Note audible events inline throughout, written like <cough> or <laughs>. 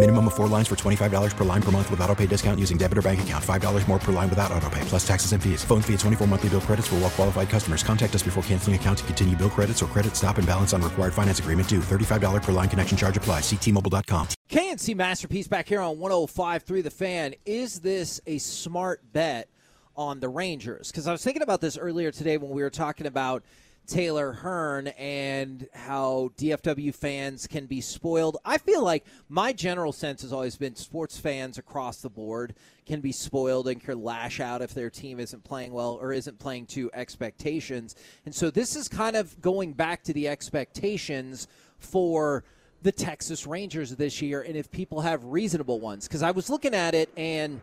Minimum of four lines for $25 per line per month with auto pay discount using debit or bank account. $5 more per line without auto pay, plus taxes and fees. Phone fee at 24 monthly bill credits for all well qualified customers. Contact us before canceling account to continue bill credits or credit stop and balance on required finance agreement due. $35 per line connection charge applies. Ctmobile.com. KNC Masterpiece back here on 105.3 The Fan. Is this a smart bet on the Rangers? Because I was thinking about this earlier today when we were talking about Taylor Hearn and how DFW fans can be spoiled. I feel like my general sense has always been sports fans across the board can be spoiled and can lash out if their team isn't playing well or isn't playing to expectations. And so this is kind of going back to the expectations for the Texas Rangers this year and if people have reasonable ones. Because I was looking at it and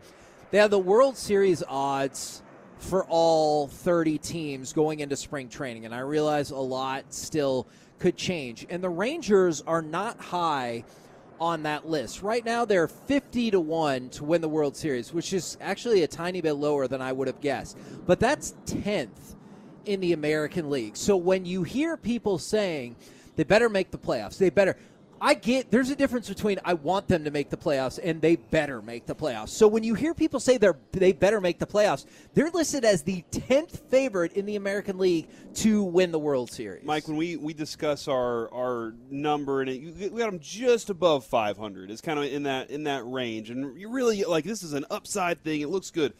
they have the World Series odds for all 30 teams going into spring training. And I realize a lot still could change. And the Rangers are not high on that list. Right now, they're 50 to 1 to win the World Series, which is actually a tiny bit lower than I would have guessed. But that's 10th in the American League. So when you hear people saying they better make the playoffs, they better. I get there's a difference between I want them to make the playoffs and they better make the playoffs. So when you hear people say they're they better make the playoffs, they're listed as the tenth favorite in the American League to win the World Series. Mike, when we, we discuss our our number and it, we got them just above 500. It's kind of in that in that range, and you really like this is an upside thing. It looks good.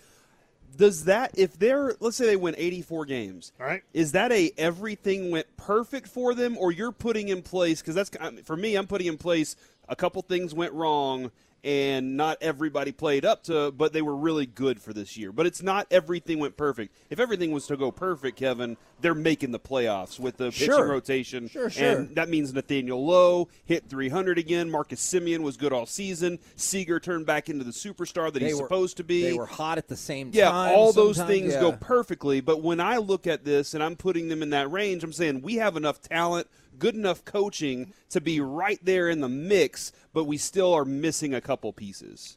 Does that if they're let's say they win 84 games, All right. Is that a everything went perfect for them, or you're putting in place because that's for me. I'm putting in place a couple things went wrong. And not everybody played up to, but they were really good for this year. But it's not everything went perfect. If everything was to go perfect, Kevin, they're making the playoffs with the pitching rotation. Sure, sure. And that means Nathaniel Lowe hit 300 again. Marcus Semien was good all season. Seager turned back into the superstar that They he's were- supposed to be. They were hot at the same yeah, time. all those things yeah. go perfectly. But when I look at this and I'm putting them in that range, I'm saying we have enough talent, good enough coaching to be right there in the mix, but we still are missing a couple pieces.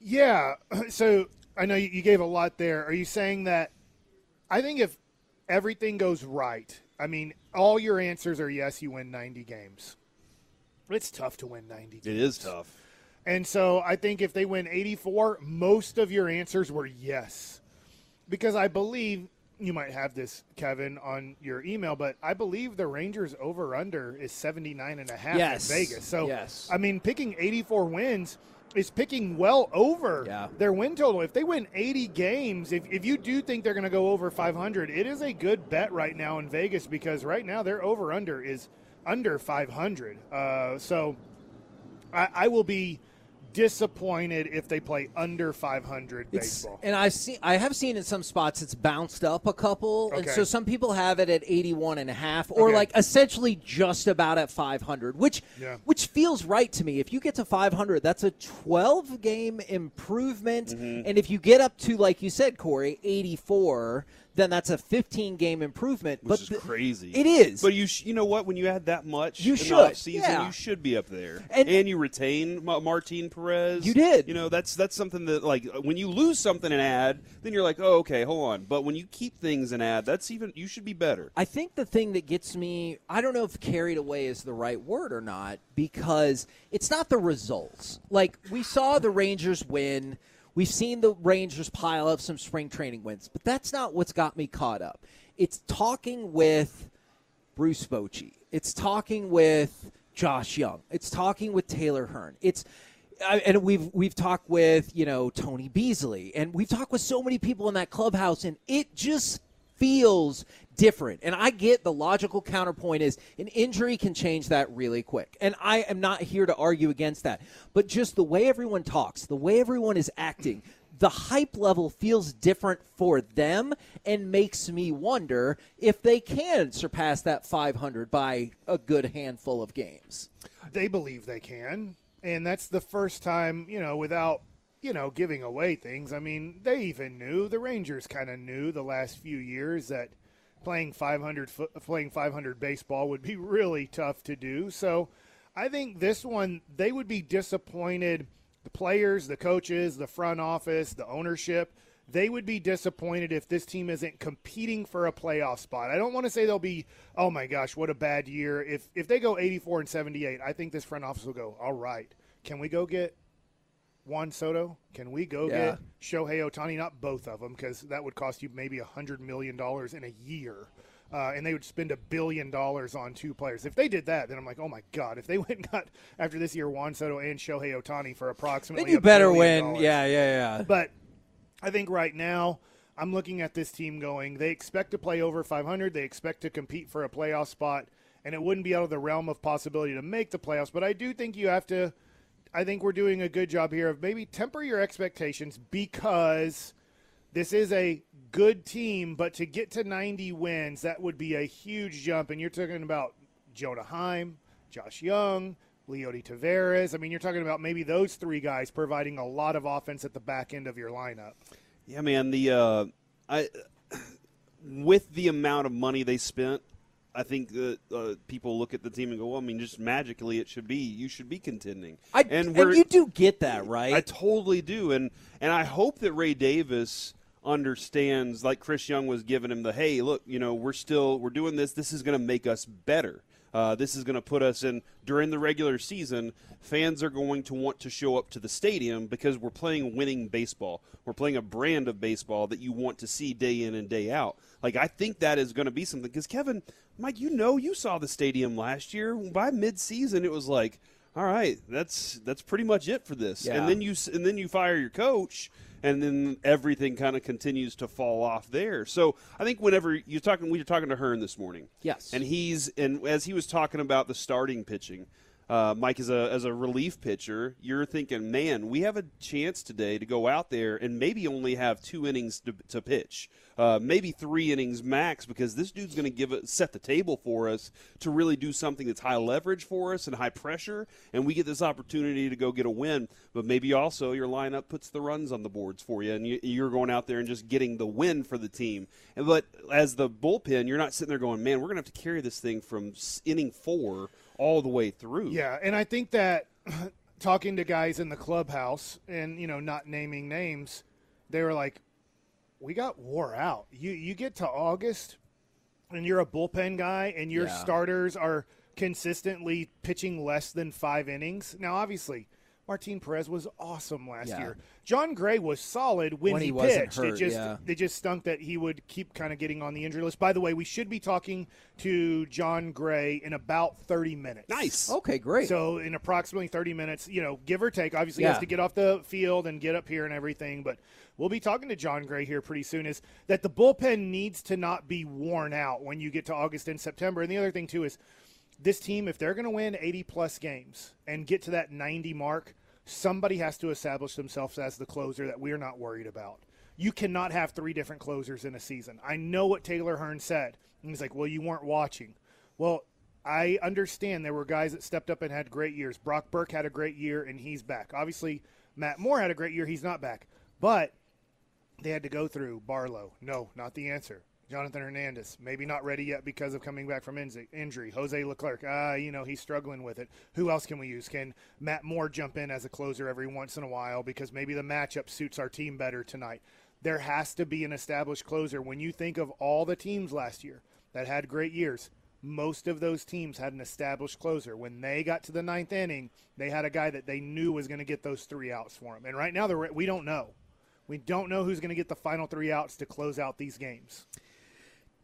Yeah. <clears throat> So I know you gave a lot there. Are you saying that? I think if everything goes right, I mean, all your answers are yes, you win 90 games. It's tough to win 90 games. It is tough. And so I think if they win 84, most of your answers were yes. Because I believe you might have this Kevin on your email, but I believe the Rangers over under is 79 and a half Yes. in Vegas. So Yes. I mean picking 84 wins is picking well over Yeah. their win total. If they win 80 games, if, if you do think they're going to go over 500, it is a good bet right now in Vegas because right now their over under is under 500. Uh, so I, I will be disappointed if they play under 500 It's, baseball. and I've seen, I have seen in some spots it's bounced up a couple, and so some people have it at 81 and a half, or Okay. like essentially just about at 500, which Yeah. which feels right to me. If you get to 500, that's a 12 game improvement, Mm-hmm. and if you get up to like you said, Corey, 84, then that's a 15 game improvement. Which but is the- crazy. It is. But you, sh- you know what? When you add that much, You in should, season, yeah. you should be up there. And- And, you retain Ma- Martin Perez. You did. You know that's that's something that like when you lose something and add, then you're like, oh, okay, hold on. But when you keep things and add, that's even you should be better. I think the thing that gets me, I don't know if carried away is the right word or not, because it's not the results. Like, we saw the Rangers win. We've seen the Rangers pile up some spring training wins, but that's not what's got me caught up. It's talking with Bruce Bochy. It's talking with Josh Jung. It's talking with Taylor Hearn. It's and we've we've talked with you know Tony Beasley, and we've talked with so many people in that clubhouse, and it just feels different. And I get the logical counterpoint is an injury can change that really quick, and I am not here to argue against that. But just the way everyone talks, the way everyone is acting, the hype level feels different for them and makes me wonder if they can surpass that 500 by a good handful of games. they believe they can. and that's the first time you know without you know giving away things. I mean, they even knew the Rangers kind of knew the last few years that playing 500 fo- playing 500 baseball would be really tough to do. So I think this one they would be disappointed. The players, the coaches, the front office, the ownership, they would be disappointed if this team isn't competing for a playoff spot. I don't want to say they'll be, oh my gosh, what a bad year. If if they go 84 and 78, I think this front office will go, all right, can we go get Juan Soto? Can we go Yeah. get Shohei Ohtani? Not both of them, because that would cost you maybe a hundred million dollars in a year, uh, and they would spend a billion dollars on two players. If they did that, then I'm like, oh my god! If they <laughs> went and got after this year Juan Soto and Shohei Ohtani for approximately, you a better win. dollars. Yeah, yeah, yeah. But I think right now, I'm looking at this team going, they expect to play over 500. They expect to compete for a playoff spot, and it wouldn't be out of the realm of possibility to make the playoffs. But I do think you have to, I think we're doing a good job here of maybe temper your expectations because this is a good team, but to get to 90 wins, that would be a huge jump. And you're talking about Jonah Heim, Josh Jung, Leody Taveras. I mean, you're talking about maybe those three guys providing a lot of offense at the back end of your lineup. Yeah, man. The uh, I with the amount of money they spent, I think that uh, people look at the team and go, "Well, I mean, just magically, it should be you should be contending." I, and and, you do get that, right? I totally do, and and I hope that Ray Davis understands, like Chris Young was giving him the, "Hey, look, you know, we're still we're doing this. This is going to make us better." Uh, this is going to put us in during the regular season. Fans are going to want to show up to the stadium because we're playing winning baseball. We're playing a brand of baseball that you want to see day in and day out. Like I think that is going to be something because Kevin, Mike, you know, you saw the stadium last year. By mid-season, it was like, all right, that's that's pretty much it for this. Yeah. And then you and then you fire your coach, and then everything kind of continues to fall off there. So I think whenever you're talking, we were talking to Hearn this morning. Yes. And he's and as he was talking about the starting pitching, uh, Mike as a as a relief pitcher, you're thinking, man, we have a chance today to go out there and maybe only have two innings to, to pitch, uh, maybe three innings max, because this dude's going to give it set the table for us to really do something that's high leverage for us and high pressure, and we get this opportunity to go get a win. But maybe also your lineup puts the runs on the boards for you, and you, you're going out there and just getting the win for the team. And but as the bullpen, you're not sitting there going, man, we're going to have to carry this thing from inning four all the way through. Yeah, and I think that <clears throat> talking to guys in the clubhouse and you know not naming names, they were like, "We got wore out. You you get to August, and you're a bullpen guy, and your Yeah. starters are consistently pitching less than five innings. Now, obviously." Martin Perez was awesome last Yeah. year. Jon Gray was solid when, When he, he pitched. hurt, it just yeah. it just stunk that he would keep kind of getting on the injury list. By the way, we should be talking to Jon Gray in about 30 minutes. Nice. okay, great. So in approximately 30 minutes, you know, give or take, obviously he has to get off the field and get up here and everything, but we'll be talking to Jon Gray here pretty soon is that the bullpen needs to not be worn out when you get to August and September. And the other thing too is this team if they're going to win 80 plus games and get to that 90 mark, somebody has to establish themselves as the closer that we're not worried about. You cannot have three different closers in a season. I know what Taylor Hearn said. And he's like, "Well, you weren't watching." Well, I understand there were guys that stepped up and had great years. Brock Burke had a great year and he's back. Obviously, Matt Moore had a great year, he's not back. But they had to go through Barlow. No, not the answer. Jonathan Hernandez, maybe not ready yet because of coming back from injury. Jose Leclerc, ah, you know, he's struggling with it. Who else can we use? Can Matt Moore jump in as a closer every once in a while because maybe the matchup suits our team better tonight? There has to be an established closer. When you think of all the teams last year that had great years, most of those teams had an established closer. When they got to the ninth inning, they had a guy that they knew was going to get those three outs for them. And right now, we don't know. We don't know who's going to get the final three outs to close out these games.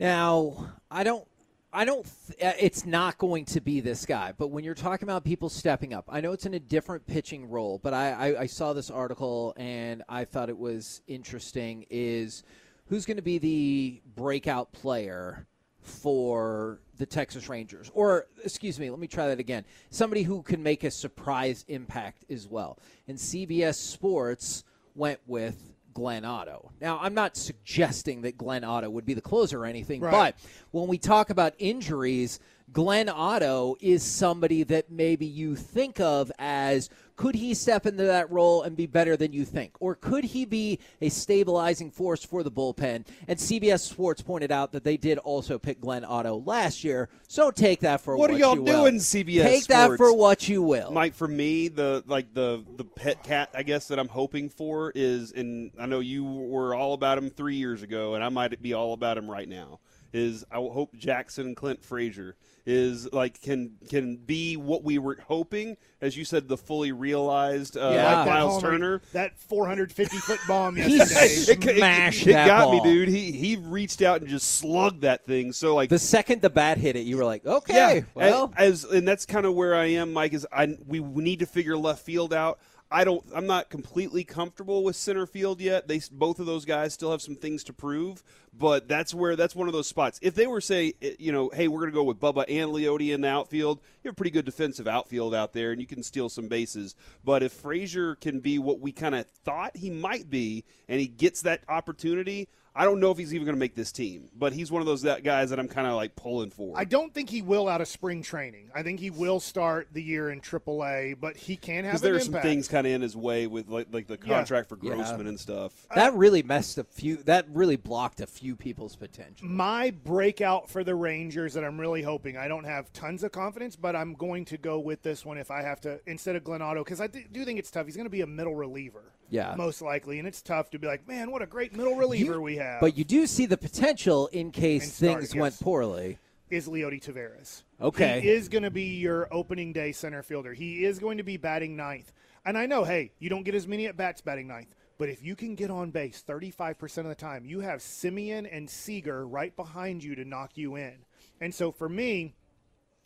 Now, I don't. I don't. Uh, it's not going to be this guy. But when you're talking about people stepping up, I know it's in a different pitching role. But I, I, I saw this article and I thought it was interesting. Is who's going to be the breakout player for the Texas Rangers? Or excuse me, let me try that again. Somebody who can make a surprise impact as well. And CBS Sports went with Glenn Otto. Now, I'm not suggesting that Glenn Otto would be the closer or anything, Right. but when we talk about injuries, Glenn Otto is somebody that maybe you think of as Could he step into that role and be better than you think? Or could he be a stabilizing force for the bullpen? And CBS Sports pointed out that they did also pick Glenn Otto last year. So take that for What what, are y'all you will. doing, CBS Take that for what you will. Mike, for me, the like the the pet cat, I guess that I'm hoping for is, and I know you were all about him three years ago, and I might be all about him right now. Is I hope Jackson Clint Frazier is like can can be what we were hoping, as you said, the fully realized uh, Yeah. like That Miles homer, Turner. That 450 foot bomb <laughs> He yesterday. It, it- Smashed it that got ball. me, dude. He he reached out and just slugged that thing. So like the second the bat hit it, you were like, okay, yeah, well. as, and that's kind of where I am, Mike. Is I we need to figure left field out. I don't. I'm not completely comfortable with center field yet. They both of those guys still have some things to prove, but that's where that's one of those spots. If they were say, eh, you know, hey, we're going to go with Bubba and Leody in the outfield, you have a pretty good defensive outfield out there, and you can steal some bases. But if Frazier can be what we kind of thought he might be, and he gets that opportunity. I don't know if he's even going to make this team, but he's one of those that guys that I'm kind of like pulling for. I don't think he will out of spring training. I think he will start the year in AAA, but he can have because an there are some things kind of in his way with like, like the Yeah. contract for Yeah. Grossman and stuff. that really messed a few. That really blocked a few people's potential. My breakout for the Rangers that I'm really hoping. I don't have tons of confidence, but I'm going to go with this one if I have to instead of Glenn Otto because I th- do think it's tough. He's going to be a middle reliever, Yeah. most likely, and it's tough to be like, man, what a great middle reliever You- we have. But you do see the potential in case start, things yes. went poorly. is Leody Taveras. Okay. He is going to be your opening day center fielder. He is going to be batting ninth. And I know, hey, you don't get as many at bats batting ninth. But if you can get on base 35% of the time, you have Semien and Seager right behind you to knock you in. And so for me,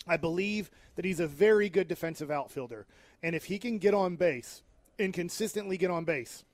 I believe that he's a very good defensive outfielder. And if he can get on base and consistently get on base,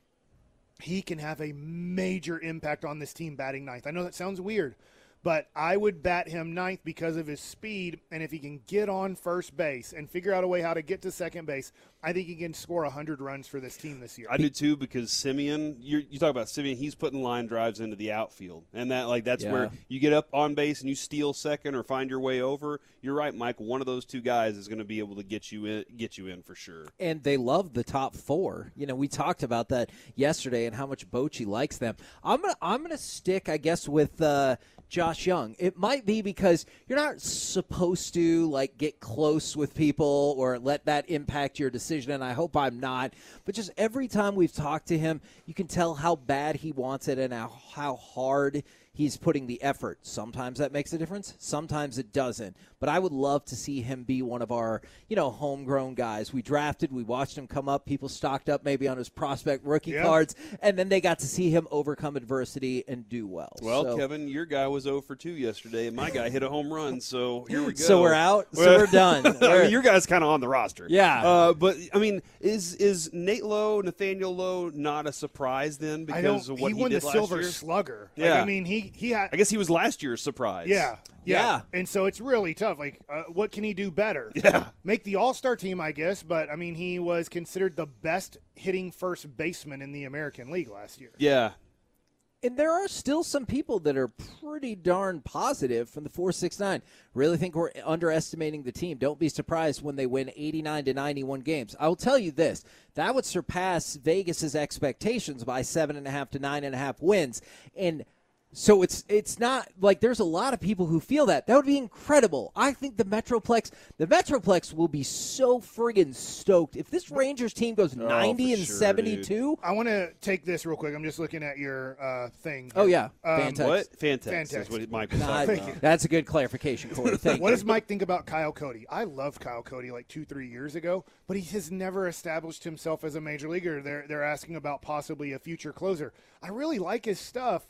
he can have a major impact on this team batting ninth. I know that sounds weird, but I would bat him ninth because of his speed. And if he can get on first base and figure out a way how to get to second base, I think he can score 100 runs for this team this year. I do too because Semien, you you talk about Semien, he's putting line drives into the outfield, and that like that's Yeah. where you get up on base and you steal second or find your way over. You're right, Mike. One of those two guys is going to be able to get you in, get you in for sure. and they love the top four. You know, we talked about that yesterday and how much Bochy likes them. I'm gonna I'm gonna stick, I guess, with uh, Josh Jung. It might be because you're not supposed to like get close with people or let that impact your decision, and I hope I'm not. But just every time we've talked to him, you can tell how bad he wants it and how, how hard he's putting the effort. Sometimes that makes a difference, sometimes it doesn't. But I would love to see him be one of our, you know, homegrown guys. We drafted, we watched him come up, people stocked up maybe on his prospect rookie Yeah. cards, and then they got to see him overcome adversity and do well. Well, So- Kevin, your guy was 0 for 2 yesterday, and my guy hit a home run. So here we <laughs> go. So we're out? So we're done. <laughs> I We're- mean, your guy's kind of on the roster. Yeah. Uh, but I mean, is is Nate Lowe, Nathaniel Lowe, not a surprise then because of what he he, won did the last Silver year? Slugger. Like, Yeah. I mean, he he had. I guess he was last year's surprise. Yeah, yeah, Yeah. And so it's really tough. Like, uh, what can he do better? <laughs> Yeah. Make the All Star team, I guess. But I mean, he was considered the best hitting first baseman in the American League last year. Yeah. And there are still some people that are pretty darn positive from the 469. Really think we're underestimating the team. Don't be surprised when they win 89 to 91 games. I will tell you this that would surpass Vegas's expectations by seven and a half to nine and a half wins. And so it's it's not like there's a lot of people who feel that. That would be incredible. I think the Metroplex the Metroplex will be so friggin' stoked if this Rangers team goes 90 and sure, 72. I want to take this real quick. I'm just looking at your uh, thing. Oh yeah, Um, fantastic. What? Fantex. Fantex. That's what Mike was Nah, talking about. that's a good clarification, Corey. <laughs> Thank What you. does Mike think about Kyle Cody? I loved Kyle Cody like two, three years ago, but he has never established himself as a major leaguer. They're they're asking about possibly a future closer. I really like his stuff,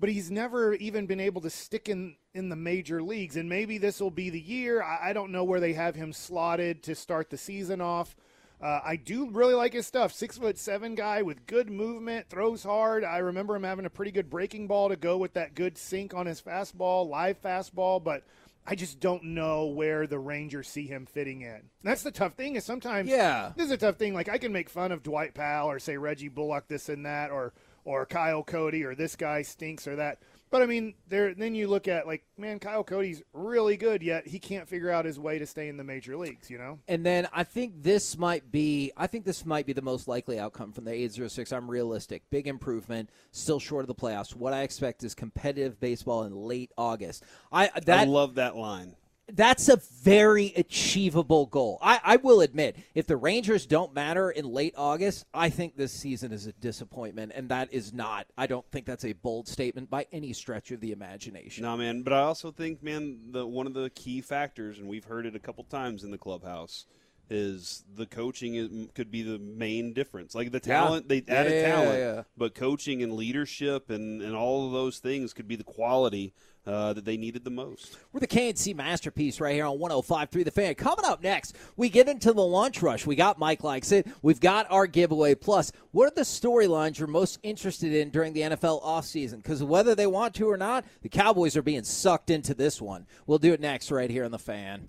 but he's never even been able to stick in in the major leagues. And maybe this will be the year. I, I don't know where they have him slotted to start the season off. Uh, I do really like his stuff. Six foot seven guy with good movement, throws hard. I remember him having a pretty good breaking ball to go with that good sink on his fastball, live fastball, but I just don't know where the Rangers see him fitting in. That's the tough thing is sometimes Yeah. this is a tough thing. Like I can make fun of Dwight Powell or say Reggie Bullock this and that or or Kyle Cody or this guy stinks or that. But I mean, there. Then you look at like, man, Kyle Cody's really good, yet he can't figure out his way to stay in the major leagues. You know. And then I think this might be I think this might be the most likely outcome from the 806. I'm realistic. Big improvement, still short of the playoffs. What I expect is competitive baseball in late August. I that I love that line. That's a very achievable goal. I, I will admit, if the Rangers don't matter in late August, I think this season is a disappointment, and that is not. I don't think that's a bold statement by any stretch of the imagination. No, man. But I also think, man, the one of the key factors, and we've heard it a couple times in the clubhouse, is the coaching is, could be the main difference. Like the talent, they Yeah, added yeah, yeah, talent, yeah. but coaching and leadership and, and all of those things could be the quality uh, that they needed the most. We're the KNC masterpiece right here on 105.3 The Fan. Coming up next, we get into the lunch rush. We got Mike Likes It. We've got our giveaway. Plus, what are the storylines you're most interested in during the NFL offseason? Because whether they want to or not, the Cowboys are being sucked into this one. We'll do it next right here on The Fan.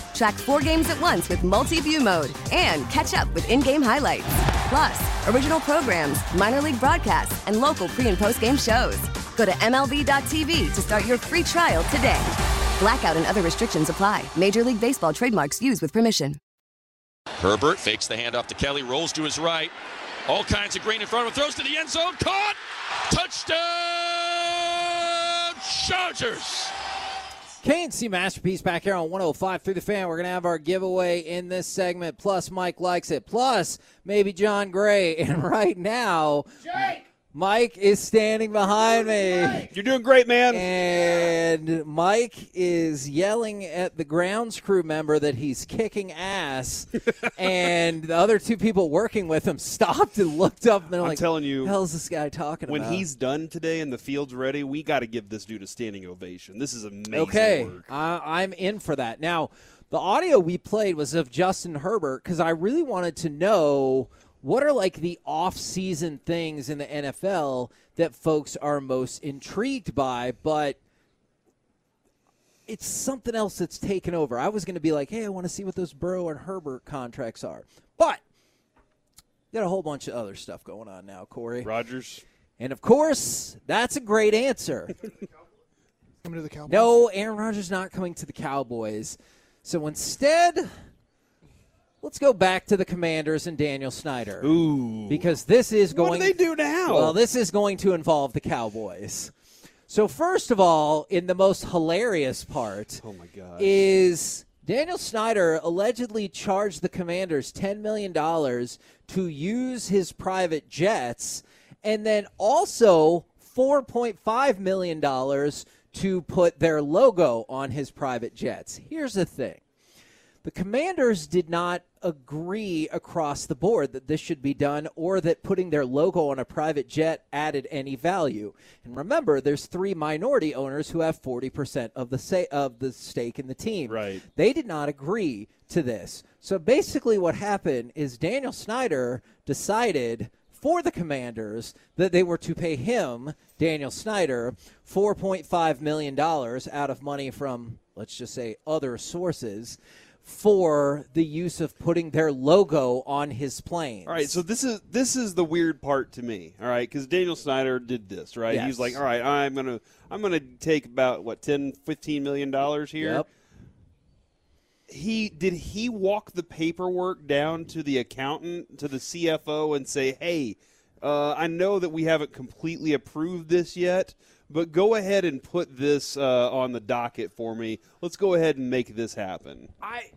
Track four games at once with multi view mode and catch up with in game highlights. Plus, original programs, minor league broadcasts, and local pre and post game shows. Go to MLB.tv to start your free trial today. Blackout and other restrictions apply. Major League Baseball trademarks used with permission. Herbert fakes the handoff to Kelly, rolls to his right. All kinds of green in front of him, throws to the end zone, caught! Touchdown! Chargers! KNC Masterpiece back here on 105 through the fan. We're going to have our giveaway in this segment. Plus, Mike likes it. Plus, maybe Jon Gray. <laughs> And right now, Mike is standing behind me. You're doing great, man. And Mike is yelling at the grounds crew member that he's kicking ass. <laughs> and the other two people working with him stopped and looked up and they're I'm like, telling you, "The hell's this guy talking when about?" When he's done today and the field's ready, we got to give this dude a standing ovation. This is amazing Okay, work. I, I'm in for that. Now, the audio we played was of Justin Herbert because I really wanted to know what are like the off-season things in the NFL that folks are most intrigued by, but it's something else that's taken over. I was going to be like, hey, I want to see what those Burrow and Herbert contracts are, but you got a whole bunch of other stuff going on now, Corey. Rodgers. And of course, that's a great answer. <laughs> Coming to the Cowboys. No, Aaron Rodgers not coming to the Cowboys. So instead, let's go back to the Commanders and Daniel Snyder. Ooh. Because this is going What do they do now? Well, this is going to involve the Cowboys. So first of all, in the most hilarious part oh my god. is Daniel Snyder allegedly charged the Commanders $10 million to use his private jets and then also $4.5 million to put their logo on his private jets. Here's the thing the commanders did not agree across the board that this should be done or that putting their logo on a private jet added any value. And remember, there's three minority owners who have 40% of the say, of the stake in the team. Right. They did not agree to this. So basically what happened is Daniel Snyder decided for the commanders that they were to pay him, Daniel Snyder, $4.5 million out of money from, let's just say, other sources for the use of putting their logo on his plane. All right, so this is this is the weird part to me. All right, because Daniel Snyder did this, right? Yes. He's like, all right, I'm gonna I'm gonna take about what 10, 15 million dollars here. Yep. He did he walk the paperwork down to the accountant to the CFO and say, hey, uh, I know that we haven't completely approved this yet. But go ahead and put this uh, on the docket for me. Let's go ahead and make this happen. I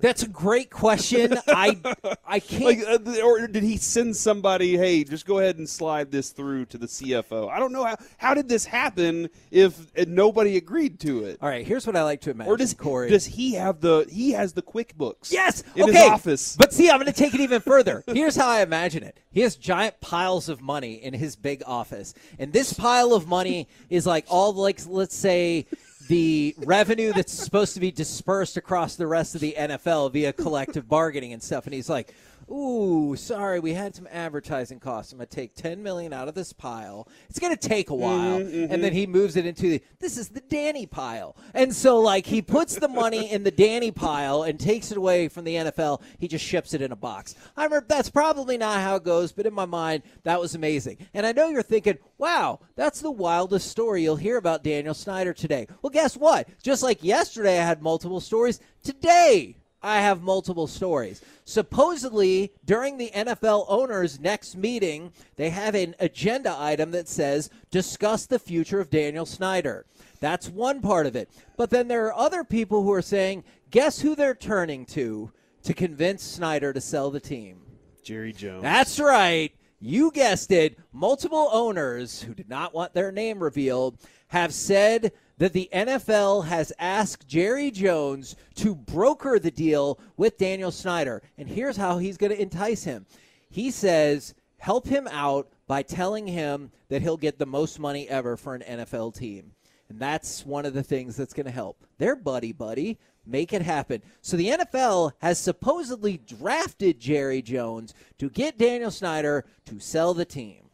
that's a great question. I <laughs> I can't Like, uh, or did he send somebody? Hey, just go ahead and slide this through to the CFO. I don't know how. How did this happen if nobody agreed to it? All right, here's what I like to imagine. Or does Corey? does he have the he has the QuickBooks? Yes. in okay. his office. But see, I'm going to take it even further. Here's how I imagine it. He has giant piles of money in his big office, and this pile of money is like all like let's say the revenue that's supposed to be dispersed across the rest of the NFL via collective bargaining and stuff. And he's like, "Ooh, sorry, we had some advertising costs. I'm going to take 10 million out of this pile. It's going to take a mm-hmm, while." And then mm-hmm. he moves it into the this is the Danny pile. And so like he puts the money in the Danny pile and takes it away from the NFL. He just ships it in a box. I remember that's probably not how it goes, but in my mind that was amazing. And I know you're thinking, "Wow, that's the wildest story you'll hear about Daniel Snyder today." Well, guess what? Just like yesterday I had multiple stories, today I have multiple stories. Supposedly, during the NFL owners' next meeting, they have an agenda item that says discuss the future of Daniel Snyder. That's one part of it. But then there are other people who are saying, guess who they're turning to to convince Snyder to sell the team? Jerry Jones. That's right. You guessed it. Multiple owners who did not want their name revealed have said that the NFL has asked Jerry Jones to broker the deal with Daniel Snyder. And here's how he's going to entice him. He says, help him out by telling him that he'll get the most money ever for an NFL team. And that's one of the things that's going to help. They're buddy buddy. Make it happen. So the NFL has supposedly drafted Jerry Jones to get Daniel Snyder to sell the team.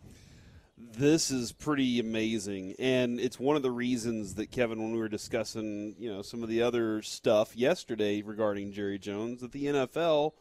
This is pretty amazing. And it's one of the reasons that kevin when we were discussing you know some of the other stuff yesterday regarding jerry jones that the nfl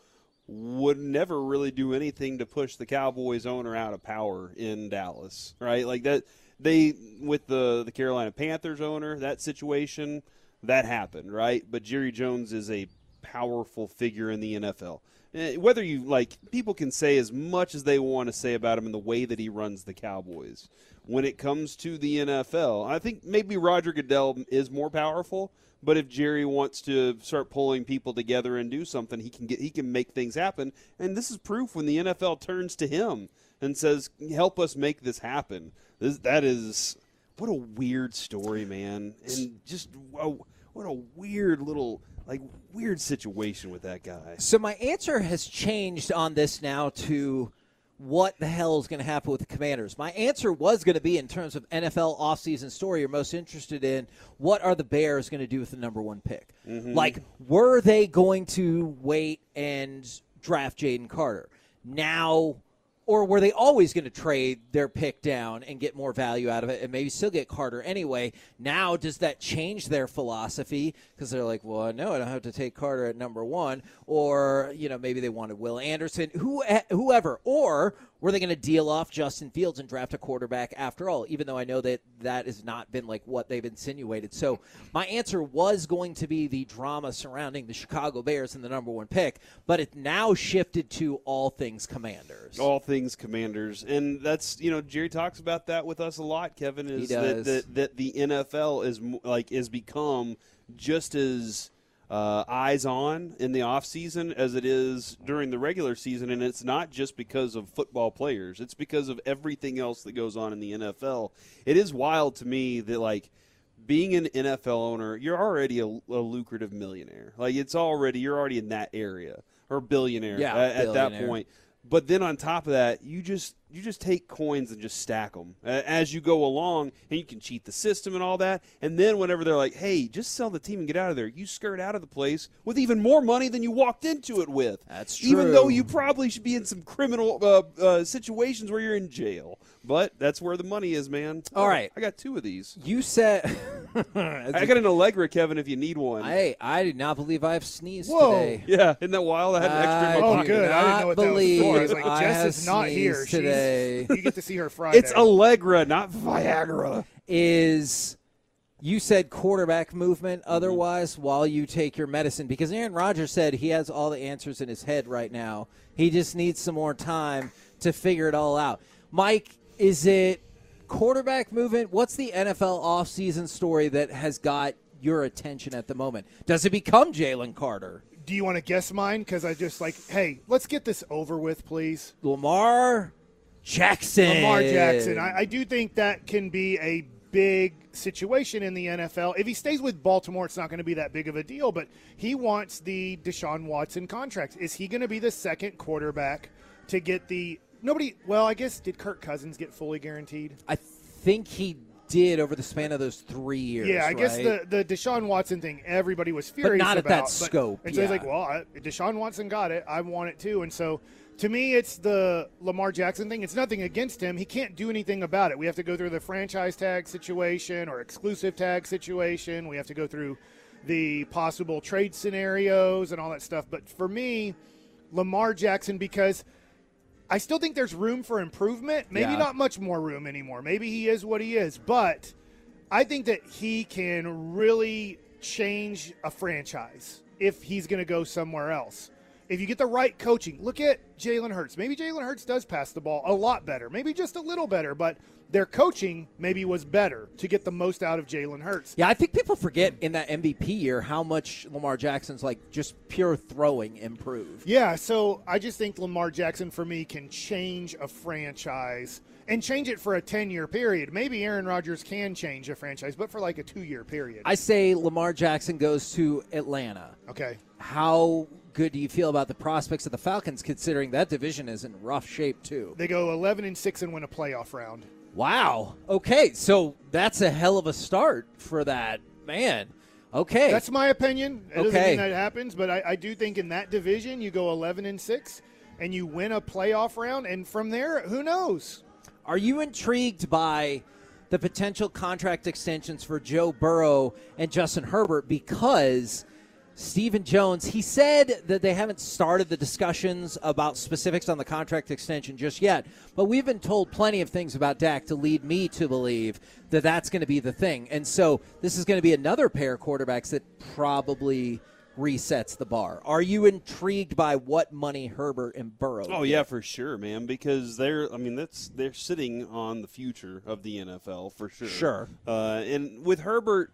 would never really do anything to push the cowboys owner out of power in dallas right? Like that they with the the carolina panthers owner that situation that happened right? But jerry jones is a powerful figure in the nfl Eh, whether you like people can say as much as they want to say about him and the way that he runs the Cowboys. When it comes to the NFL, I think maybe Roger Goodell is more powerful. But if Jerry wants to start pulling people together and do something, he can get he can make things happen. And this is proof when the NFL turns to him and says, "Help us make this happen." This, that is what a weird story, man, and just wow, what a weird little like weird situation with that guy. So my answer has changed on this now to what the hell is going to happen with the commanders. My answer was going to be in terms of NFL offseason story you're most interested in, what are the Bears going to do with the number one pick? Mm-hmm. Like, were they going to wait and draft Jalen Carter? Now or were they always going to trade their pick down and get more value out of it and maybe still get Carter anyway? Now, does that change their philosophy? Because they're like, well, no, I don't have to take Carter at number one. Or, you know, maybe they wanted Will Anderson, who, whoever. Or were they going to deal off Justin Fields and draft a quarterback after all? Even though I know that that has not been like what they've insinuated. So my answer was going to be the drama surrounding the Chicago Bears and the number one pick, but it now shifted to all things Commanders. all things commanders and that's you know jerry talks about that with us a lot kevin is that, does. that that the nfl is like is become just as uh, eyes on in the off season as it is during the regular season and it's not just because of football players it's because of everything else that goes on in the nfl it is wild to me that like being an NFL owner, you're already a, a lucrative millionaire. Like it's already you're already in that area or billionaire Yeah, at, at that point. But then on top of that, you just you just take coins and just stack them as you go along, and you can cheat the system and all that. And then whenever they're like, "Hey, just sell the team and get out of there," you skirt out of the place with even more money than you walked into it with. That's true. Even though you probably should be in some criminal uh, uh, situations where you're in jail, but that's where the money is, man. All right. I got two of these. You said <laughs> I got an Allegra, Kevin, if you need one. Hey, I did not believe I've sneezed Whoa. today. yeah, isn't that wild? I had an extra in Oh, good. I didn't know what that was for. I was like, I Jess have is not here. sneezed She's- today. you get to see her Friday. It's Allegra, not Viagra. is you said quarterback movement Mm-hmm. otherwise while you take your medicine because Aaron Rodgers said he has all the answers in his head right now. He just needs some more time to figure it all out. Mike, is it quarterback movement? What's the NFL offseason story that has got your attention at the moment? Does it become Jalen Carter? Do you want to guess mine? Because I just like, hey, let's get this over with, please. Lamar Jackson. Lamar Jackson. I, I do think that can be a big situation in the NFL. If he stays with Baltimore, it's not going to be that big of a deal, but he wants the Deshaun Watson contract. Is he going to be the second quarterback to get the. Nobody. Well, I guess, did Kirk Cousins get fully guaranteed? I think he did over the span of those three years. Yeah, I guess the, the Deshaun Watson thing, everybody was furious but not at about. that but- scope, And so he's like, well, I, Deshaun Watson got it. I want it too. And so to me, it's the Lamar Jackson thing. It's nothing against him. He can't do anything about it. We have to go through the franchise tag situation or exclusive tag situation. We have to go through the possible trade scenarios and all that stuff. But for me, Lamar Jackson, because I still think there's room for improvement. Maybe Yeah. not much more room anymore. Maybe he is what he is, but I think that he can really change a franchise if he's going to go somewhere else. If you get the right coaching, look at Jalen Hurts. Maybe Jalen Hurts does pass the ball a lot better, maybe just a little better, but their coaching maybe was better to get the most out of Jalen Hurts. Yeah, I think people forget in that MVP year how much Lamar Jackson's like just pure throwing improved. Yeah, so I just think Lamar Jackson for me can change a franchise and change it for a 10 year period. Maybe Aaron Rodgers can change a franchise, but for like a two year period. I say Lamar Jackson goes to Atlanta. okay. How good do you feel about the prospects of the Falcons considering that division is in rough shape too? They go 11 and 6 and win a playoff round. Wow. Okay, so that's a hell of a start for that. Man. Okay. That's my opinion. It doesn't Okay. mean that happens, but I, I do think in that division you go 11 and 6 and you win a playoff round, and from there, who knows? Are you intrigued by the potential contract extensions for Joe Burrow and Justin Herbert because Stephen Jones, he said that they haven't started the discussions about specifics on the contract extension just yet, but we've been told plenty of things about Dak to lead me to believe that that's going to be the thing. And so this is going to be another pair of quarterbacks that probably resets the bar. Are you intrigued by what money Herbert and Burrow? Oh yeah, for sure, man. Because they're, I mean, that's they're sitting on the future of the NFL for sure. Sure. Uh, and with Herbert,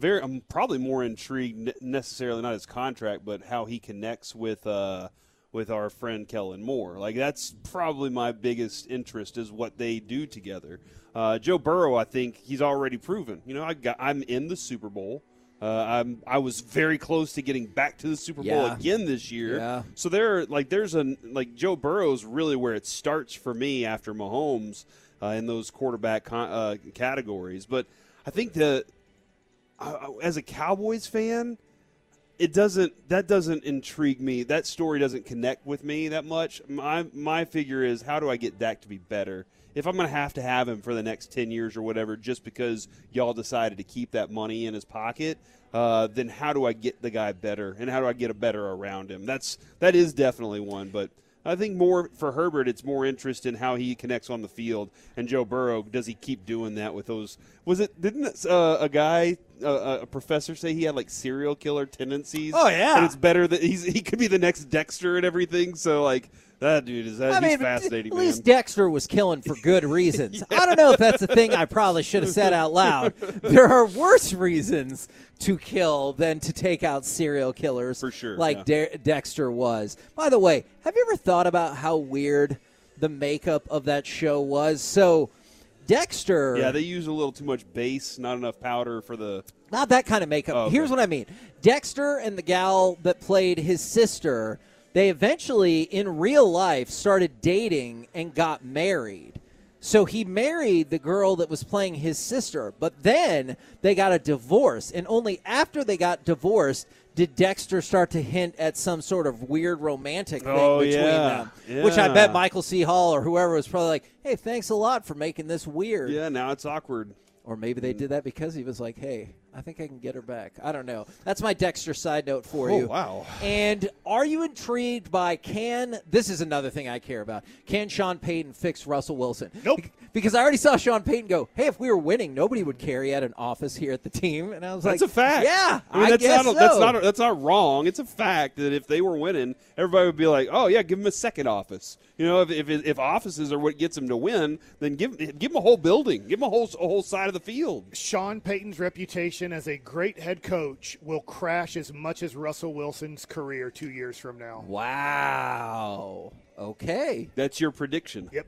very, I'm probably more intrigued necessarily not his contract, but how he connects with uh, with our friend Kellen Moore. Like that's probably my biggest interest is what they do together. Uh, Joe Burrow, I think he's already proven. You know, I got, I'm in the Super Bowl. Uh, I'm, I was very close to getting back to the Super Bowl Yeah. again this year. Yeah. So there, like, there's a like Joe Burrow's really where it starts for me after Mahomes uh, in those quarterback con- uh, categories. But I think that uh, as a Cowboys fan, it doesn't that doesn't intrigue me. That story doesn't connect with me that much. My my figure is how do I get Dak to be better? If I'm going to have to have him for the next 10 years or whatever just because y'all decided to keep that money in his pocket, uh, then how do I get the guy better and how do I get a better around him? That's that is definitely one, but I think more for Herbert, it's more interest in how he connects on the field. And Joe Burrow, does he keep doing that with those? Was it? Didn't uh, a guy, uh, a professor, say he had like serial killer tendencies? Oh, yeah. and it's better that he's he could be the next Dexter and everything. So like that dude is that I mean, fascinating. At man. least Dexter was killing for good reasons. <laughs> I don't know if that's the thing I probably should have said out loud. <laughs> There are worse reasons to kill than to take out serial killers, For sure, like yeah. De- Dexter was. By the way, have you ever thought about how weird the makeup of that show was? So, Dexter. yeah, they use a little too much base, not enough powder for the. Not that kind of makeup. Oh, okay. Here's what I mean. Dexter and the gal that played his sister, they eventually in real life started dating and got married. So he married the girl that was playing his sister, but then they got a divorce and only after they got divorced did Dexter start to hint at some sort of weird romantic thing Oh, between yeah. them. Which I bet Michael C. Hall or whoever was probably like, "Hey, thanks a lot for making this weird." Yeah, now it's awkward. Or maybe they did that because he was like, "Hey, I think I can get her back." I don't know. That's my Dexter side note for you. Oh, you. wow. And are you intrigued by can this is another thing I care about. Can Sean Payton fix Russell Wilson? Nope. Because I already saw Sean Payton go, "Hey, if we were winning, nobody would care. He had an office here at the team." And I was That's like, That's a fact. Yeah, I mean, I that's guess not that's so. not that's not wrong. It's a fact that if they were winning, everybody would be like, "Oh yeah, give them a second office." You know, if if, if offices are what gets them to win, then give give them a whole building, give them a whole a whole side of the field. Sean Payton's reputation as a great head coach will crash as much as Russell Wilson's career two years from now. Wow. Okay. That's your prediction. Yep.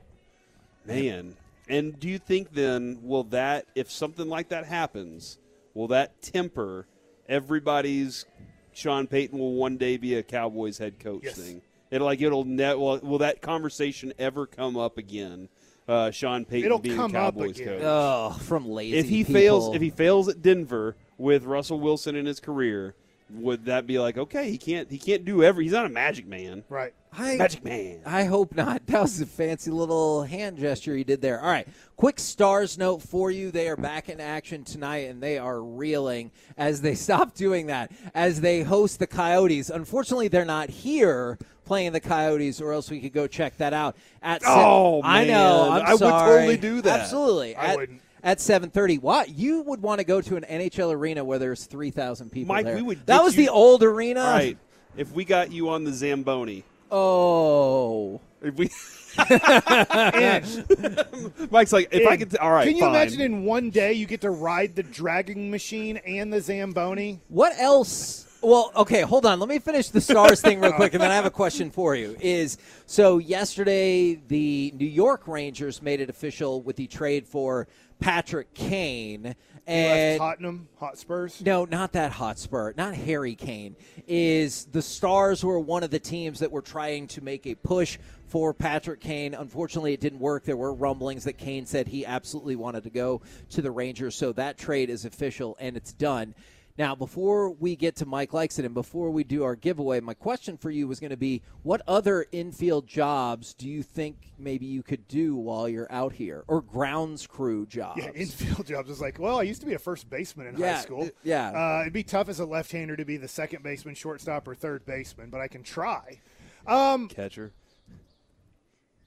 Man. And do you think then will that if something like that happens, will that temper everybody's Sean Payton will one day be a Cowboys head coach Yes. thing? It'll like it'll net will, will that conversation ever come up again? Uh, Sean Payton It'll being come a up Cowboys again. coach. Oh, from lazy. if he people. fails, if he fails at Denver with Russell Wilson in his career, would that be like okay? He can't he can't do every. He's not a magic man. Right. I, Magic man. I hope not. <laughs> That was a fancy little hand gesture he did there. All right, quick stars note for you. They are back in action tonight, and they are reeling as they <laughs> stop doing that as they host the Coyotes. Unfortunately, they're not here playing the Coyotes, or else we could go check that out at. se- Oh, I know. I'm I would sorry. totally do that. Absolutely. I at, wouldn't. At 7:30, what you would want to go to an NHL arena where there's 3,000 people Mike, there. we would that was you- the old arena. All right. If we got you on the Zamboni, Oh. if we, <laughs> Mike's like, if I And could, t- all right. Can you fine. imagine in one day you get to ride the dragging machine and the Zamboni? What else? Well, okay, hold on. Let me finish the stars thing real <laughs> quick, and then I have a question for you. Is so yesterday the New York Rangers made it official with the trade for Patrick Kane, and Tottenham, Hotspurs. no, not that Hotspur, not Harry Kane. Is the Stars were one of the teams that were trying to make a push for Patrick Kane. Unfortunately, it didn't work. There were rumblings that Kane said he absolutely wanted to go to the Rangers. So that trade is official and it's done. Now, before we get to Mike Likes It and before we do our giveaway, my question for you was going to be what other infield jobs do you think maybe you could do while you're out here? Or grounds crew jobs? Yeah, <laughs> infield jobs is like, well, I used to be a first baseman in Yeah, high school. uh, yeah. Uh, it'd be tough as a left-hander to be the second baseman, shortstop, or third baseman, but I can try. Um, catcher?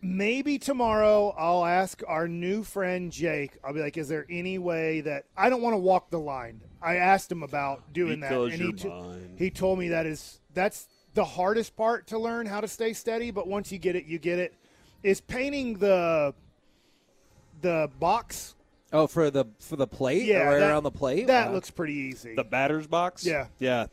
Maybe tomorrow I'll ask our new friend Jake. I'll be like, is there any way that I don't want to walk the line? I asked him about doing Because that, and you're he, t- mine. he told me that is that's the hardest part to learn how to stay steady. But once you get it, you get it. Is painting the the box? Oh, for the for the plate, Yeah, right that- around the plate. That Wow. looks pretty easy. The batter's box? Yeah. Yeah.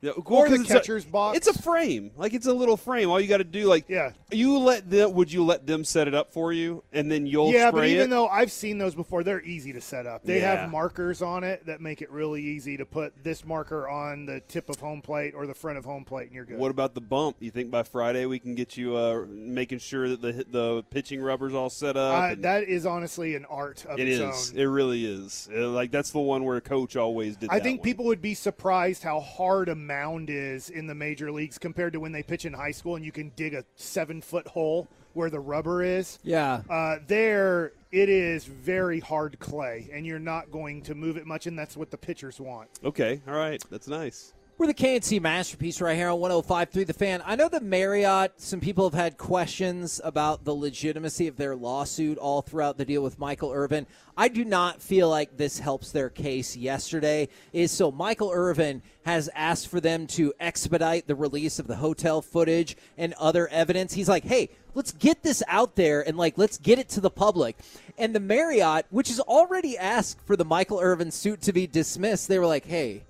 Yeah, Or the it's a- box. It's a frame. Like it's a little frame. All you got to do, like, Yeah. you let them. Would you let them set it up for you, and then you'll yeah, spray but even it? though I've seen those before, they're easy to set up. They Yeah. have markers on it that make it really easy to put this marker on the tip of home plate or the front of home plate, and you're good. What about the bump? You think by Friday we can get you uh, making sure that the the pitching rubber's all set up? Uh, and- that is honestly an art of it its is. own. It really is. Uh, like that's the one where a coach always did. I think one. people would be surprised how hard a mound is in the major leagues compared to when they pitch in high school and you can dig a seven foot hole where the rubber is. Yeah. Uh, there, it is very hard clay, and you're not going to move it much, and that's what the pitchers want. Okay. All right. That's nice. We're the KNC masterpiece right here on 105.3 The Fan. I know that Marriott, some people have had questions about the legitimacy of their lawsuit all throughout the deal with Michael Irvin. I do not feel like this helps their case yesterday. Is so Michael Irvin has asked for them to expedite the release of the hotel footage and other evidence. He's like, hey, let's get this out there and like let's get it to the public. And the Marriott, which has already asked for the Michael Irvin suit to be dismissed, they were like, hey,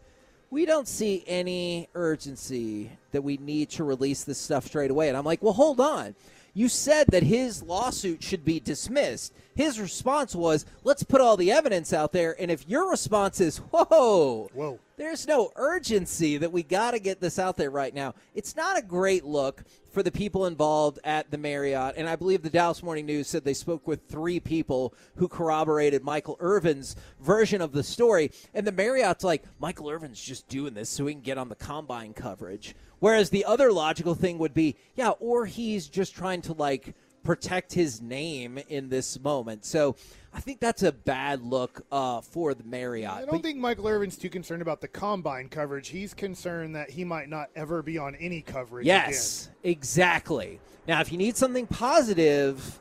we don't see any urgency that we need to release this stuff straight away. And I'm like, well, hold on. You said that his lawsuit should be dismissed. His response was, let's put all the evidence out there. And if your response is, whoa, Whoa. there's no urgency that we got to get this out there right now, it's not a great look for the people involved at the Marriott. And I believe the Dallas Morning News said they spoke with three people who corroborated Michael Irvin's version of the story. And the Marriott's like, Michael Irvin's just doing this so he can get on the combine coverage. Whereas the other logical thing would be, yeah, or he's just trying to like protect his name in this moment. So I think that's a bad look uh, for the Marriott. I don't think Michael Irvin's too concerned about the combine coverage. He's concerned that he might not ever be on any coverage. Yes, exactly. Now, if you need something positive,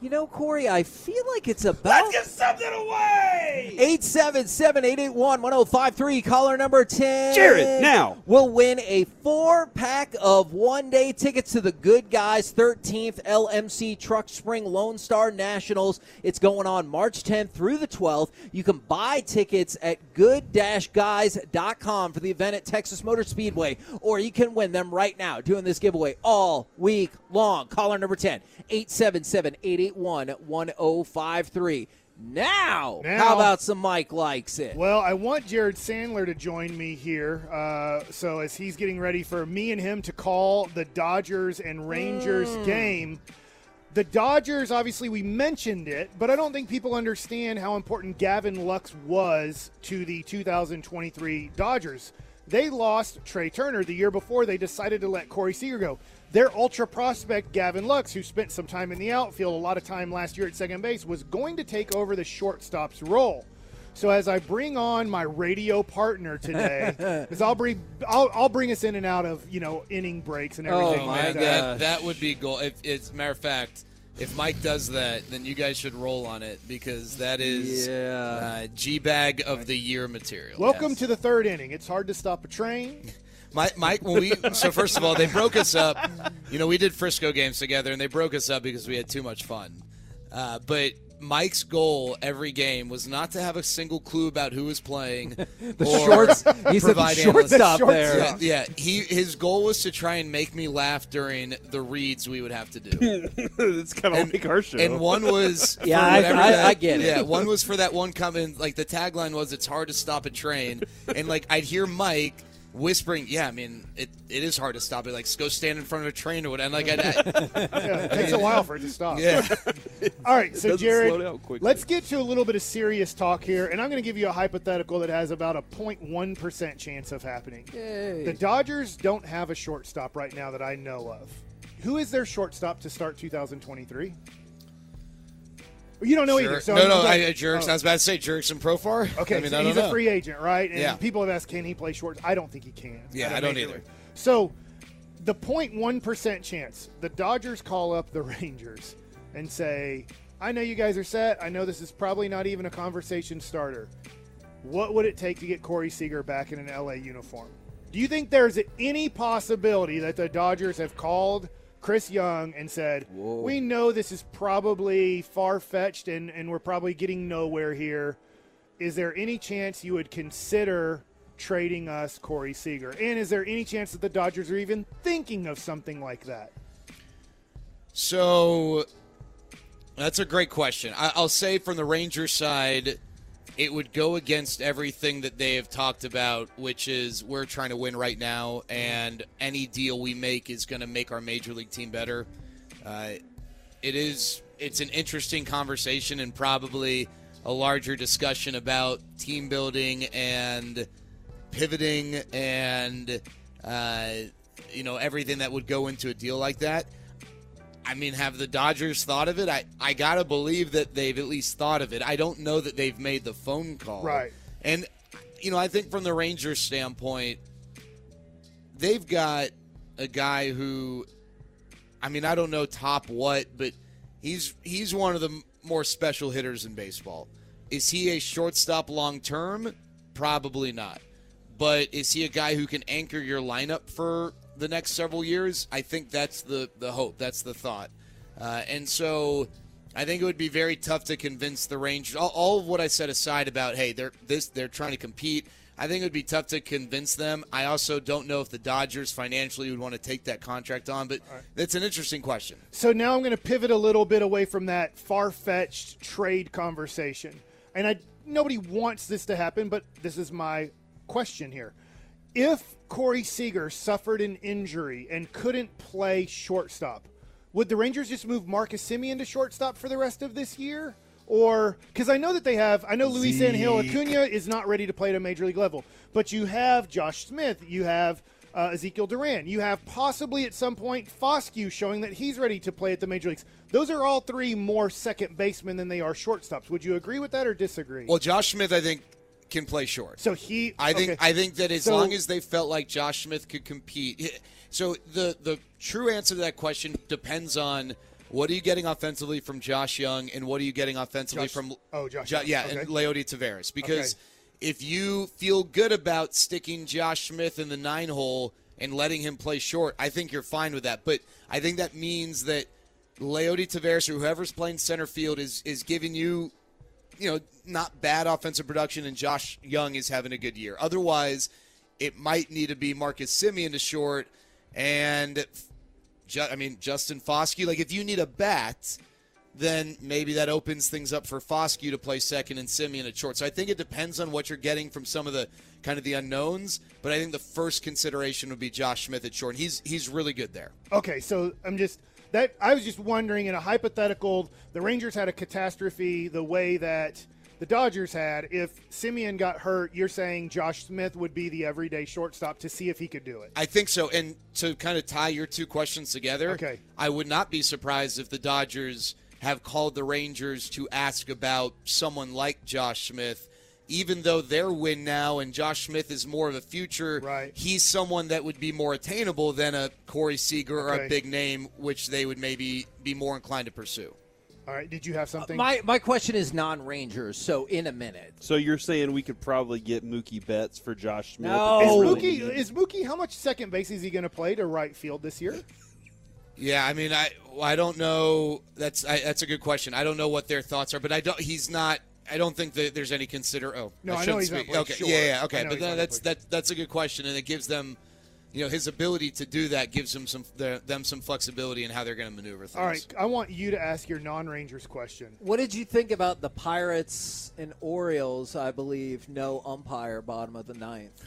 you know, Corey, I feel like it's about. Let's give something away! 877 881 1053. Caller number 10. Jared, now. We'll win a four pack of one day tickets to the Good Guys 13th LMC Truck Spring Lone Star Nationals. It's going on March 10th through the 12th. You can buy tickets at good guys.com for the event at Texas Motor Speedway, or you can win them right now doing this giveaway all week long. Caller number 10 877 881 1053. Now, Now- how about some Mike likes it? Well, I want Jared Sandler to join me here. Uh, so as he's getting ready for me and him to call the Dodgers and Rangers Mm. game. The Dodgers, obviously, we mentioned it, but I don't think people understand how important Gavin Lux was to the 2023 Dodgers. They lost Trea Turner the year before they decided to let Corey Seager go. Their ultra prospect, Gavin Lux, who spent some time in the outfield, a lot of time last year at second base, was going to take over the shortstop's role. So as I bring on my radio partner today, <laughs> because I'll bring I'll, I'll bring us in and out of you know inning breaks and everything. Oh, like that. that, that would be goal. If it's matter of fact, if Mike does that, then you guys should roll on it because that is uh, G bag of the year material. Welcome to the third inning. It's hard to stop a train. <laughs> Mike, Mike, when we so first of all, they broke us up. You know, we did Frisco games together, and they broke us up because we had too much fun. Uh, but Mike's goal every game was not to have a single clue about who was playing. <laughs> The or shorts- he said the provide shortstop analysis. there. Yeah, yeah, he his goal was to try and make me laugh during the reads we would have to do. <laughs> it's kind of like our show. And one was <laughs> for Yeah, I- I- that- I get it. Yeah, one was for that one comment. Like the tagline was, "It's hard to stop a train," and like I'd hear Mike whispering, "Yeah, I mean it, it is hard to stop it. Like go stand in front of a train or whatever." Like I, <laughs> Yeah, it takes a while for it to stop. Yeah. <laughs> All right, so Jared, slow down quickly. let's get to a little bit of serious talk here, and I'm going to give you a hypothetical that has about a 0.1 percent chance of happening. The Dodgers don't have a shortstop right now that I know of. Who is their shortstop to start 2023? You don't know either. So no, no, I, uh, Jerks. I was about to say Jurickson Profar. Okay, I mean, so I don't he's a free agent, right? And Yeah. people have asked, can he play short? I don't think he can. Yeah, I don't either. league. So, the 0.1% chance the Dodgers call up the <laughs> Rangers and say, I know you guys are set. I know this is probably not even a conversation starter. What would it take to get Corey Seager back in an LA uniform? Do you think there's any possibility that the Dodgers have called Chris Young and said, We know this is probably far fetched and, and we're probably getting nowhere here. Is there any chance you would consider trading us Corey Seager? And is there any chance that the Dodgers are even thinking of something like that? So that's a great question. I, I'll say from the Rangers side, it would go against everything that they have talked about, which is we're trying to win right now, and any deal we make is going to make our major league team better. Uh, it is. It's an interesting conversation and probably a larger discussion about team building and pivoting and uh, you know everything that would go into a deal like that. I mean, have the Dodgers thought of it? I, I gotta believe that they've at least thought of it. I don't know that they've made the phone call. Right. And you know, I think from the Rangers standpoint, they've got a guy who I mean, I don't know top what, but he's he's one of the more special hitters in baseball. Is he a shortstop long term? Probably not. But is he a guy who can anchor your lineup for the next several years? I think that's the the hope. That's the thought. Uh, and so I think it would be very tough to convince the Rangers. All, all of what I said aside about hey, they're this they're trying to compete. I think it would be tough to convince them. I also don't know if the Dodgers financially would want to take that contract on, but that's an interesting question. So now I'm going to pivot a little bit away from that far-fetched trade conversation. And I nobody wants this to happen, but this is my question here. If Corey Seager suffered an injury and couldn't play shortstop, would the Rangers just move Marcus Semien to shortstop for the rest of this year? Or because I know that they have, I know Luis Zeke. Acuna is not ready to play at a major league level, but you have Josh Smith, you have uh, Ezekiel Duran. You have possibly at some point Foscue showing that he's ready to play at the major leagues. Those are all three more second basemen than they are shortstops. Would you agree with that or disagree? Well, Josh Smith, I think, can play short. So he, I think, okay. I think that as So- long as they felt like Josh Smith could compete, so the the true answer to that question depends on what are you getting offensively from Josh Jung and what are you getting offensively Josh- from oh, Josh Jo- yeah, Okay. and Leody Taveras because Okay. if you feel good about sticking Josh Smith in the nine hole and letting him play short, I think you're fine with that. But I think that means that Leody Taveras or whoever's playing center field is is giving you, you know, not bad offensive production, and Josh Jung is having a good year. Otherwise, it might need to be Marcus Semien to short, and I mean Justin Foscue. Like if you need a bat, then maybe that opens things up for Foscue to play second and Semien at short. So I think it depends on what you're getting from some of the kind of the unknowns. But I think the first consideration would be Josh Smith at short. And he's he's really good there. Okay, so I'm just that I was just wondering in a hypothetical, the Rangers had a catastrophe the way that the Dodgers had. If Semien got hurt, you're saying Josh Smith would be the everyday shortstop to see if he could do it. I think so. And to kind of tie your two questions together, Okay. I would not be surprised if the Dodgers have called the Rangers to ask about someone like Josh Smith. Even though their win now and Josh Smith is more of a future, Right. he's someone that would be more attainable than a Corey Seager or a big name, which they would maybe be more inclined to pursue. All right, did you have something? My my question is non-Rangers. So in a minute, So you're saying we could probably get Mookie Betts for Josh Smith? No. is Mookie is Mookie how much second base is he going to play to right field this year? Yeah, I mean, I I don't know. That's I, that's a good question. I don't know what their thoughts are, but I don't. He's not. I don't think that there's any consider. Oh, No, I know shouldn't he's not speak- playing Okay, short. yeah, yeah, okay, but he's not then that's that that's a good question, and it gives them, you know, his ability to do that gives him some the, them some flexibility in how they're going to maneuver things. All right, I want you to ask your non-Rangers question. what did you think about the Pirates and Orioles? I believe no umpire, bottom of the ninth. <laughs>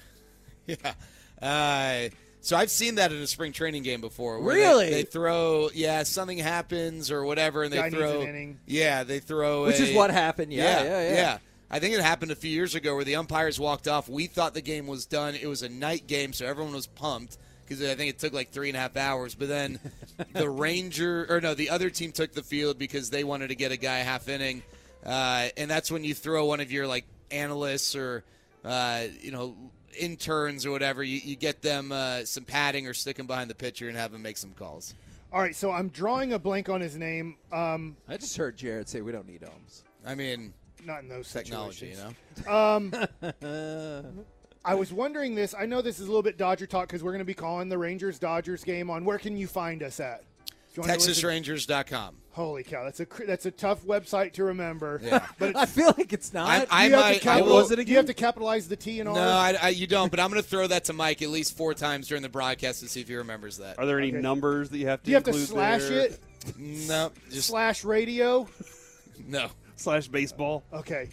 Yeah. Uh, so I've seen that in a spring training game before. where they- Really? They, throw, yeah, something happens or whatever, and they Guy needs throw. an inning. Yeah, they throw. Which is what happened. Yeah, yeah, yeah. I think it happened a few years ago where the umpires walked off. We thought the game was done. It was a night game, so everyone was pumped because I think it took like three and a half hours. But then <laughs> the Ranger, or no, the other team took the field because they wanted to get a guy a half inning, uh, and that's when you throw one of your like analysts or uh, you know interns or whatever. You, you get them uh, some padding or stick them behind the pitcher and have them make some calls. All right, so I'm drawing a blank on his name. Um, I just heard Jared say we don't need ohms. I mean, not in those technology, you situations. know. Um, <laughs> I was wondering this. I know this is a little bit Dodger talk because we're going to be calling the Rangers Dodgers game on. Where can you find us at? If you wanna listen- TexasRangers.com. Holy cow, that's a that's a tough website to remember. Yeah. <laughs> but I feel like it's not. I, do I you have to. I will. do you have to capitalize the T and R? No, I, I, you don't. But I'm going to throw that to Mike at least four times during the broadcast to see if he remembers that. Are there any Okay. numbers that you have to do you have to slash there? it? No, just Slash radio? no. Slash baseball. Okay.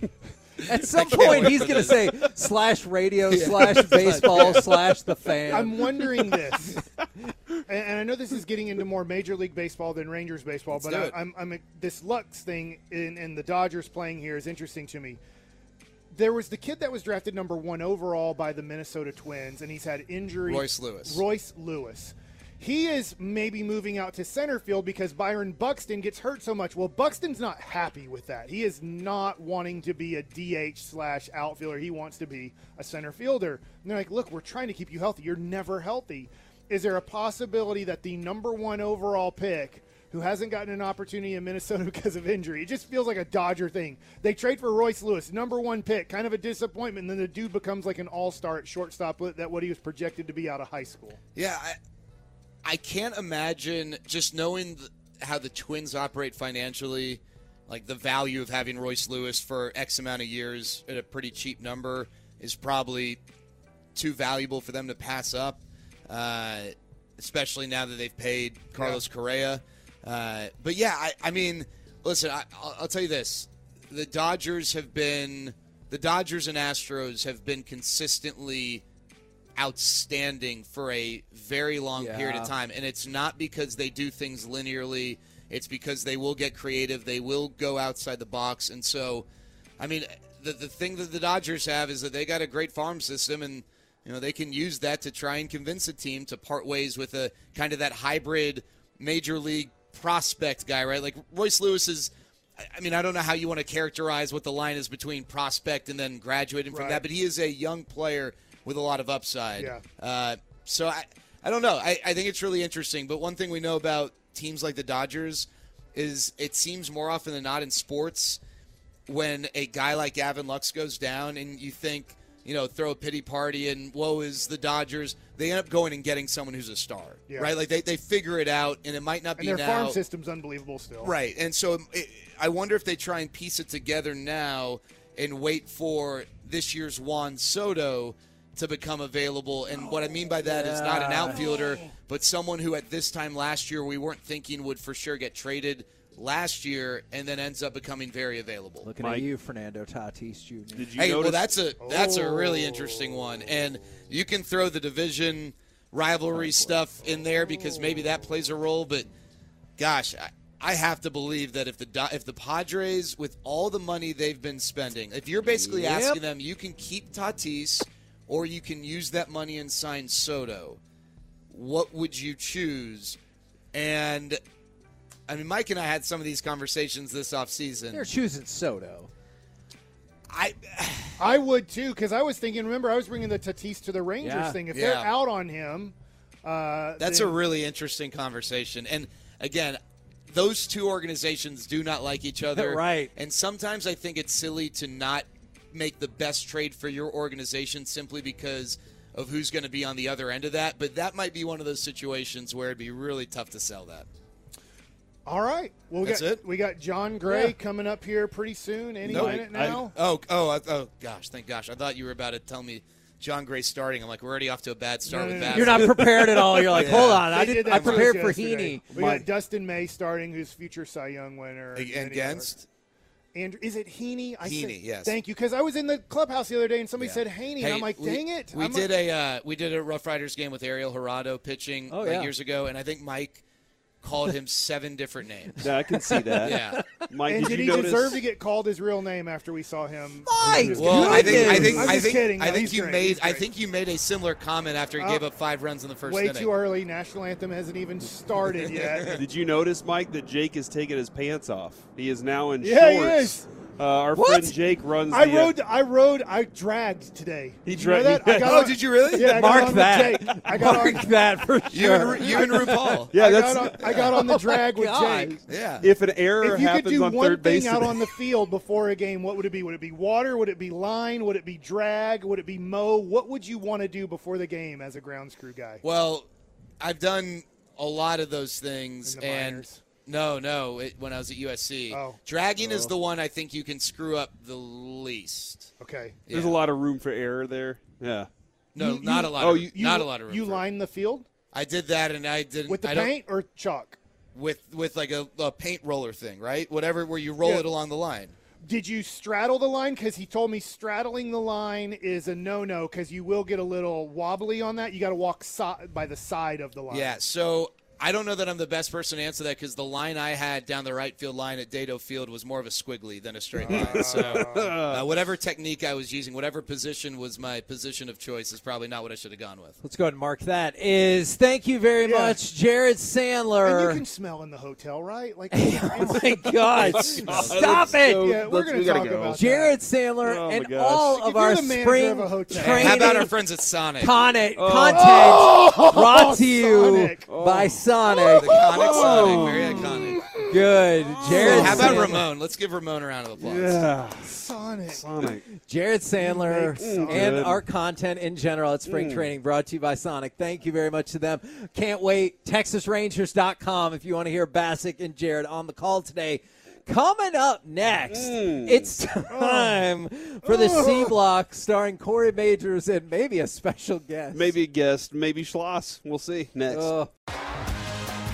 At some point, he's going to say slash radio slash <laughs> baseball slash the fan. I'm wondering this, <laughs> and, and I know this is getting into more Major League Baseball than Rangers baseball, Let's but I, it. I'm, I'm this Lux thing in, in the Dodgers playing here is interesting to me. There was the kid that was drafted number one overall by the Minnesota Twins, and he's had injury. Royce Lewis. Royce Lewis. He is maybe moving out to center field because Byron Buxton gets hurt so much. Well, Buxton's not happy with that. He is not wanting to be a DH slash outfielder. He wants to be a center fielder. And they're like, look, we're trying to keep you healthy. You're never healthy. Is there a possibility that the number one overall pick, who hasn't gotten an opportunity in Minnesota <laughs> because of injury, it just feels like a Dodger thing. They trade for Royce Lewis, number one pick, kind of a disappointment. Then the dude becomes like an all star at shortstop that what he was projected to be out of high school. Yeah, I, I can't imagine just knowing how the Twins operate financially, like the value of having Royce Lewis for X amount of years at a pretty cheap number is probably too valuable for them to pass up, uh, especially now that they've paid Carlos Correa. Uh, but yeah, I, I mean, listen, I, I'll, I'll tell you this: the Dodgers have been, the Dodgers and Astros have been consistently outstanding for a very long period of time. And it's not because they do things linearly, it's because they will get creative, they will go outside the box. And so, I mean, the, the thing that the Dodgers have is that they got a great farm system and You know, they can use that to try and convince a team to part ways with a kind of that hybrid major league prospect guy, right? Like Royce Lewis is. I- mean, I don't know how you want to characterize what the line is between prospect and then graduating from Right. that, but he is a young player with a lot of upside. Yeah. Uh, so I, I don't know. I, I think it's really interesting. But one thing we know about teams like the Dodgers is it seems more often than not in sports when a guy like Gavin Lux goes down and you think, you know, throw a pity party and woe is the Dodgers. They end up going and getting someone who's a star, Yeah. right? Like they, they figure it out and it might not And be their now. farm system's unbelievable still. Right. And so um, it, I wonder if they try and piece it together now and wait for this year's Juan Soto to become available. And what I mean by that is not an outfielder, but someone who at this time last year we weren't thinking would for sure get traded last year and then ends up becoming very available. Looking at you, Fernando Tatis Jr. Did you Hey, well, that's a that's a really Oh. interesting one, and you can throw the division rivalry stuff in there because maybe that plays a role. But gosh, I, I have to believe that if the if the Padres, with all the money they've been spending, if you're basically Yep. asking them, you can keep Tatis or you can use that money and sign Soto. What would you choose? And I mean, Mike and I had some of these conversations this offseason. They're choosing Soto. I I would too, because I was thinking. Remember, I was bringing the Tatis to the Rangers Yeah. thing. If Yeah. they're out on him, uh, That's a really interesting conversation. And again, those two organizations do not like each other. <laughs> Right. And sometimes I think it's silly to not make the best trade for your organization simply because of who's going to be on the other end of that. But that might be one of those situations where it'd be really tough to sell that. All right. Well, we That's got it? we got Jon Gray Yeah. coming up here pretty soon. Any No, minute I- now. oh, oh, I- oh, gosh, thank gosh. I thought you were about to tell me Jon Gray starting. I'm like, we're already off to a bad start No, with no, no. that. You're not prepared at all. You're like, <laughs> Yeah. hold on. I did. did I that to us prepared for. Heaney. We My- got Dustin May starting, who's future Cy Young winner. And against? Andrew, is it Heaney? I Heaney, said, yes. Thank you, because I was in the clubhouse the other day and somebody Yeah. said Haney, and I'm like, we- dang it. We I'm did like, a uh, we did a Rough Riders game with Ariel Gerardo pitching Oh, like, yeah. years ago, and I think Mike called him seven different names. Yeah, I can see that. Yeah. Mike, and did, did, you he notice? deserve to get called his real name after we saw him? My Just Well. I think I think I'm I just think kidding. I think he's you great. made I think you made a similar comment after he Uh, gave up five runs in the first way inning. too early. National anthem hasn't even started yet. <laughs> Did you notice, Mike, that Jake has taken his pants off? He is now in Yeah, he shorts. Is. Uh, our What? friend Jake runs. I the, uh, rode. I rode. I dragged today. He dragged. you know that? I <laughs> got Oh, on- did you really? Yeah, I got Mark on that. Jake. I got Mark on. that for You sure. and, you and RuPaul. <laughs> yeah, I that's got on, I got on the <laughs> drag with God. Jake. Yeah. if an error If you could happens do on one third thing base. out on the field before a game, what would it be? Would it be water? Would it be line? Would it be drag? Would it be mow? What would you want to do before the game as a grounds crew guy? Well, I've done a lot of those things, In the and minors. No, no, it, when I was at USC, Oh. dragging is oh. the one I think you can screw up the least. Okay. There's a lot of room for error there. Yeah. No, You- not you- a lot. oh, of, you- not a lot of room. You line the field I did that, and I didn't with the I paint or chalk? with with like a, a paint roller thing, right? Whatever, where you roll Yeah. it along the line. Did you straddle the line? Because he told me straddling the line is a no-no because you will get a little wobbly on that. You got to walk so- by the side of the line. Yeah, so I don't know that I'm the best person to answer that because the line I had down the right field line at Dedeaux Field was more of a squiggly than a straight line. so <laughs> uh, whatever technique I was using, whatever position was my position of choice, is probably not what I should have gone with. Let's go ahead and mark that. Is thank you very Yeah. much, Jared Sandler. And Sandler. you can smell in the hotel, right? Like, <laughs> oh my God! <laughs> Stop it, so- yeah, we're let's- gonna gotta talk go. about Jared Sandler, Oh, and gosh. all If of our spring of a hotel. training How about our friends at Sonic? Content, Oh. content brought to you Sonic. by Sonic. the Conic Sonic, very iconic. Good, Jared. How about Sandler. Ramon? Let's give Ramon a round of applause. Yeah. Sonic. Sonic. Jared Sandler and Good. our content in general at Spring Training brought to you by Sonic. Thank you very much to them. Can't wait. TexasRangers.com if you want to hear Bacsik and Jared on the call today. Coming up next, mm. it's time for the C oh. Block starring Corey Majors and maybe a special guest. Maybe a guest, maybe Schloss. We'll see next. Oh.